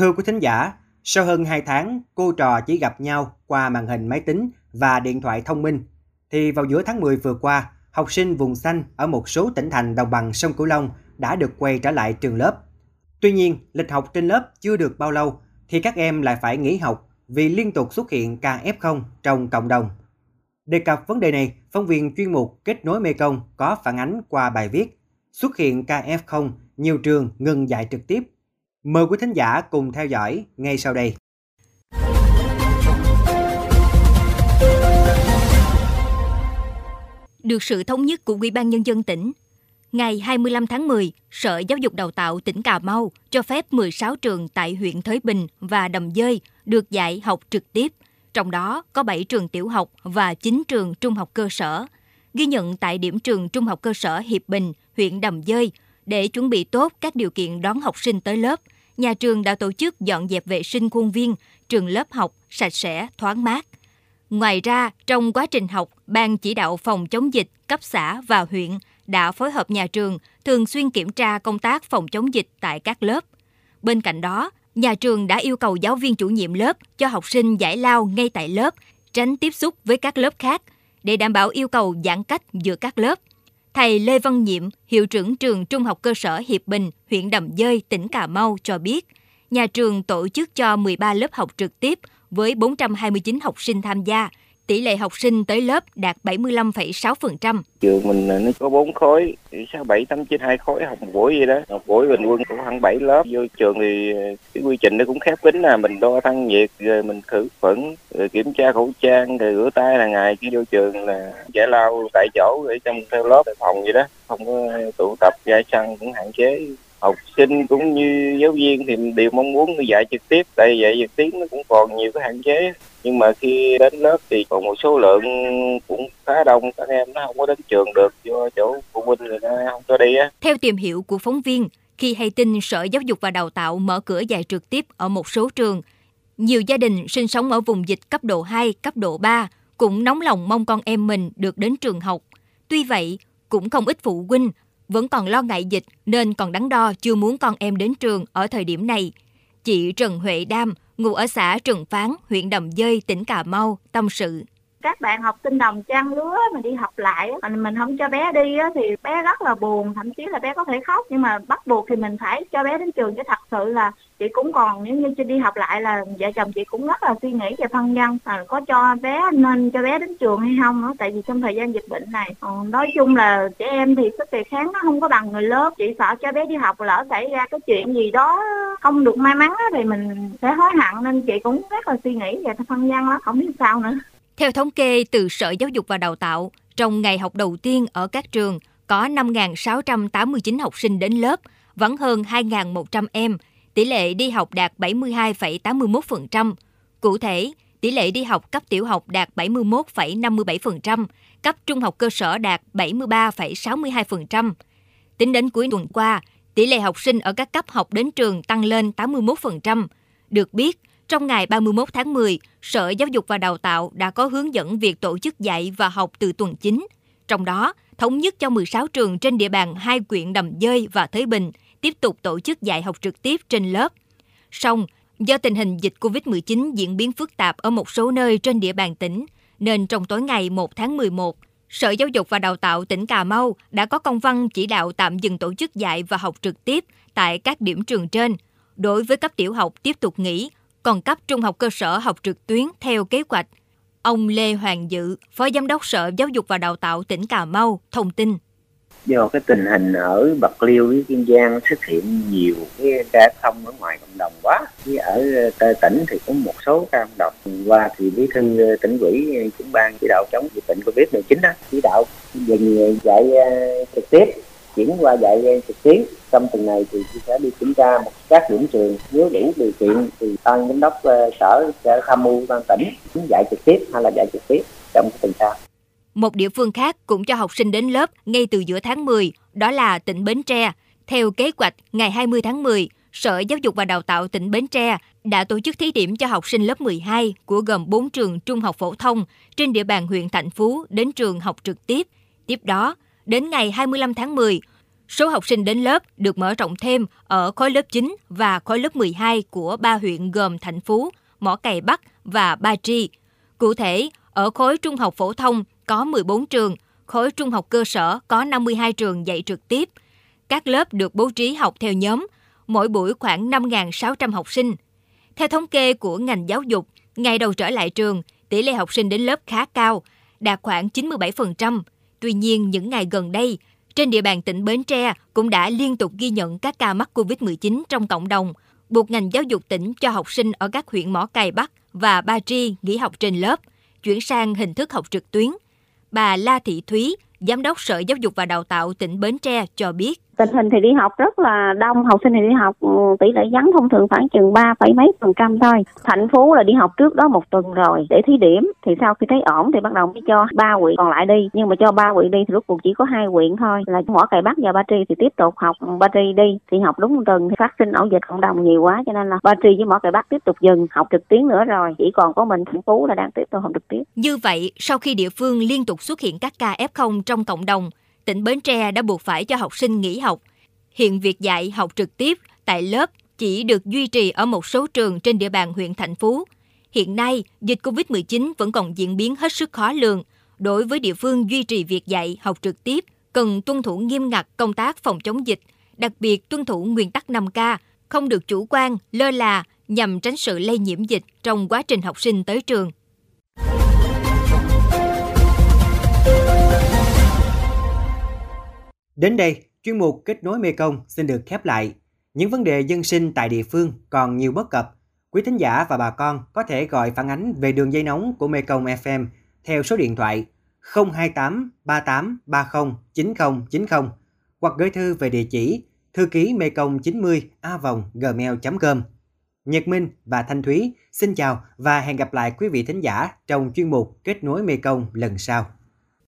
Thưa quý thính giả, sau hơn 2 tháng cô trò chỉ gặp nhau qua màn hình máy tính và điện thoại thông minh, thì vào giữa tháng 10 vừa qua, học sinh vùng xanh ở một số tỉnh thành đồng bằng sông Cửu Long đã được quay trở lại trường lớp. Tuy nhiên, lịch học trên lớp chưa được bao lâu thì các em lại phải nghỉ học vì liên tục xuất hiện ca F0 trong cộng đồng. Đề cập vấn đề này, phóng viên chuyên mục Kết nối Mekong có phản ánh qua bài viết Xuất hiện ca F0, nhiều trường ngừng dạy trực tiếp. Mời quý thính giả cùng theo dõi ngay sau đây. Được sự thống nhất của Ủy ban Nhân dân tỉnh, ngày 25 tháng 10, Sở Giáo dục Đào tạo tỉnh Cà Mau cho phép 16 trường tại huyện Thới Bình và Đầm Dơi được dạy học trực tiếp, trong đó có 7 trường tiểu học và 9 trường trung học cơ sở. Ghi nhận tại điểm trường trung học cơ sở Hiệp Bình, huyện Đầm Dơi, để chuẩn bị tốt các điều kiện đón học sinh tới lớp, nhà trường đã tổ chức dọn dẹp vệ sinh khuôn viên, trường lớp học sạch sẽ, thoáng mát. Ngoài ra, trong quá trình học, Ban chỉ đạo phòng chống dịch cấp xã và huyện đã phối hợp nhà trường thường xuyên kiểm tra công tác phòng chống dịch tại các lớp. Bên cạnh đó, nhà trường đã yêu cầu giáo viên chủ nhiệm lớp cho học sinh giải lao ngay tại lớp, tránh tiếp xúc với các lớp khác để đảm bảo yêu cầu giãn cách giữa các lớp. Thầy Lê Văn Nhiệm, hiệu trưởng trường Trung học cơ sở Hiệp Bình, huyện Đầm Dơi, tỉnh Cà Mau cho biết, nhà trường tổ chức cho 13 lớp học trực tiếp với 429 học sinh tham gia, tỷ lệ học sinh tới lớp đạt 75,6%. Trường mình à, nó có 4 khối, 6, 7, 8, 9, 2 khối học một buổi vậy đó. Một buổi bình quân cũng khoảng 7 lớp. Vô trường thì à, cái quy trình nó cũng khép kín là mình đo thân nhiệt, rồi mình khử khuẩn, rồi kiểm tra khẩu trang, rồi rửa tay là ngày khi vô trường là giải lao tại chỗ ở trong theo lớp phòng vậy đó. Không có tụ tập ra sân cũng hạn chế học sinh cũng như giáo viên thì đều mong muốn dạy trực tiếp tại dạy trực tiếp nó cũng còn nhiều cái hạn chế nhưng mà khi đến lớp thì còn một số lượng cũng khá đông các em nó không có đến trường được do chỗ phụ huynh người ta không cho đi á theo tìm hiểu của phóng viên khi hay tin sở giáo dục và đào tạo mở cửa dạy trực tiếp ở một số trường nhiều gia đình sinh sống ở vùng dịch cấp độ 2, cấp độ 3 cũng nóng lòng mong con em mình được đến trường học. Tuy vậy, cũng không ít phụ huynh vẫn còn lo ngại dịch nên còn đắn đo chưa muốn con em đến trường ở thời điểm này. Chị Trần Huệ Đam, ngụ ở xã Trần Phán, huyện Đầm Dơi, tỉnh Cà Mau, tâm sự các bạn học sinh đồng trang lứa mà đi học lại mình mình không cho bé đi thì bé rất là buồn, thậm chí là bé có thể khóc. Nhưng mà bắt buộc thì mình phải cho bé đến trường chứ thật sự là chị cũng còn, nếu như đi học lại là vợ chồng chị cũng rất là suy nghĩ về phân nhân là có cho bé nên cho bé đến trường hay không tại vì trong thời gian dịch bệnh này ờ, nói chung là trẻ em thì sức đề kháng nó không có bằng người lớn. Chị sợ cho bé đi học lỡ xảy ra cái chuyện gì đó không được may mắn thì mình sẽ hối hận, nên chị cũng rất là suy nghĩ về phân nhân đó không biết sao nữa theo thống kê từ Sở Giáo dục và Đào tạo, trong ngày học đầu tiên ở các trường có 5.689 học sinh đến lớp, vắng hơn 2.100 em, tỷ lệ đi học đạt 72,81%. Cụ thể, tỷ lệ đi học cấp tiểu học đạt 71,57%, cấp trung học cơ sở đạt 73,62%. Tính đến cuối tuần qua, tỷ lệ học sinh ở các cấp học đến trường tăng lên 81%. Được biết, trong ngày 31 tháng 10, Sở Giáo dục và Đào tạo đã có hướng dẫn việc tổ chức dạy và học từ tuần 9. Trong đó, thống nhất cho 16 trường trên địa bàn hai quyện Đầm Dơi và Thới Bình tiếp tục tổ chức dạy học trực tiếp trên lớp. Song, do tình hình dịch COVID-19 diễn biến phức tạp ở một số nơi trên địa bàn tỉnh, nên trong tối ngày 1 tháng 11, Sở Giáo dục và Đào tạo tỉnh Cà Mau đã có công văn chỉ đạo tạm dừng tổ chức dạy và học trực tiếp tại các điểm trường trên. Đối với cấp tiểu học tiếp tục nghỉ còn cấp trung học cơ sở học trực tuyến theo kế hoạch. Ông Lê Hoàng Dự, Phó Giám đốc Sở Giáo dục và Đào tạo tỉnh Cà Mau, thông tin. Do cái tình hình ở Bạc Liêu với Kiên Giang xuất hiện nhiều cái ca không ở ngoài cộng đồng quá. Với ở ờ, tỉnh thì có một số ca cộng đồng. Qua thì bí thư ờ, tỉnh ủy ờ, cũng ban chỉ đạo chống dịch bệnh Covid-19 đó, chỉ đạo dừng dạy trực tiếp chuyển qua dạy trực tuyến trong tuần này thì sẽ đi kiểm tra một các điểm trường nếu đủ điều kiện thì ban giám đốc ờ, sở sẽ tham mưu ban tỉnh dạy trực tiếp hay là dạy trực tiếp trong tuần sau một địa phương khác cũng cho học sinh đến lớp ngay từ giữa tháng 10, đó là tỉnh Bến Tre. Theo kế hoạch, ngày 20 tháng 10, Sở Giáo dục và Đào tạo tỉnh Bến Tre đã tổ chức thí điểm cho học sinh lớp 12 của gồm 4 trường trung học phổ thông trên địa bàn huyện Thạnh Phú đến trường học trực tiếp. Tiếp đó, đến ngày 25 tháng 10, Số học sinh đến lớp được mở rộng thêm ở khối lớp 9 và khối lớp 12 của ba huyện gồm Thành Phú, Mỏ Cày Bắc và Ba Tri. Cụ thể, ở khối trung học phổ thông có 14 trường, khối trung học cơ sở có 52 trường dạy trực tiếp. Các lớp được bố trí học theo nhóm, mỗi buổi khoảng 5.600 học sinh. Theo thống kê của ngành giáo dục, ngày đầu trở lại trường, tỷ lệ học sinh đến lớp khá cao, đạt khoảng 97%. Tuy nhiên, những ngày gần đây, trên địa bàn tỉnh Bến Tre cũng đã liên tục ghi nhận các ca mắc COVID-19 trong cộng đồng, buộc ngành giáo dục tỉnh cho học sinh ở các huyện Mỏ Cày Bắc và Ba Tri nghỉ học trên lớp, chuyển sang hình thức học trực tuyến. Bà La Thị Thúy, Giám đốc Sở Giáo dục và Đào tạo tỉnh Bến Tre cho biết tình hình thì đi học rất là đông, học sinh thì đi học ừ, tỷ lệ vắng thông thường khoảng chừng ba phẩy mấy phần trăm thôi. Thành phố là đi học trước đó một tuần rồi. Để thí điểm thì sau khi thấy ổn thì bắt đầu mới cho ba huyện còn lại đi. Nhưng mà cho ba huyện đi thì lúc cuộc chỉ có hai huyện thôi. Là mỏ cày bắc và ba tri thì tiếp tục học ba tri đi. Thì học đúng một tuần thì phát sinh ổ dịch cộng đồng nhiều quá, cho nên là ba tri với mỏ cày bắc tiếp tục dừng học trực tuyến nữa rồi. Chỉ còn có mình, thành phố là đang tiếp tục học trực tiếp. Như vậy, sau khi địa phương liên tục xuất hiện các ca f0 trong cộng đồng tỉnh Bến Tre đã buộc phải cho học sinh nghỉ học. Hiện việc dạy học trực tiếp tại lớp chỉ được duy trì ở một số trường trên địa bàn huyện Thành Phú. Hiện nay, dịch COVID-19 vẫn còn diễn biến hết sức khó lường. Đối với địa phương duy trì việc dạy học trực tiếp, cần tuân thủ nghiêm ngặt công tác phòng chống dịch, đặc biệt tuân thủ nguyên tắc 5K, không được chủ quan, lơ là nhằm tránh sự lây nhiễm dịch trong quá trình học sinh tới trường. Đến đây, chuyên mục Kết nối Mekong xin được khép lại. Những vấn đề dân sinh tại địa phương còn nhiều bất cập. Quý thính giả và bà con có thể gọi phản ánh về đường dây nóng của Mekong FM theo số điện thoại 028 38 30 90 90 hoặc gửi thư về địa chỉ thư ký mekong 90 a gmail.com. Nhật Minh và Thanh Thúy xin chào và hẹn gặp lại quý vị thính giả trong chuyên mục Kết nối Mekong lần sau.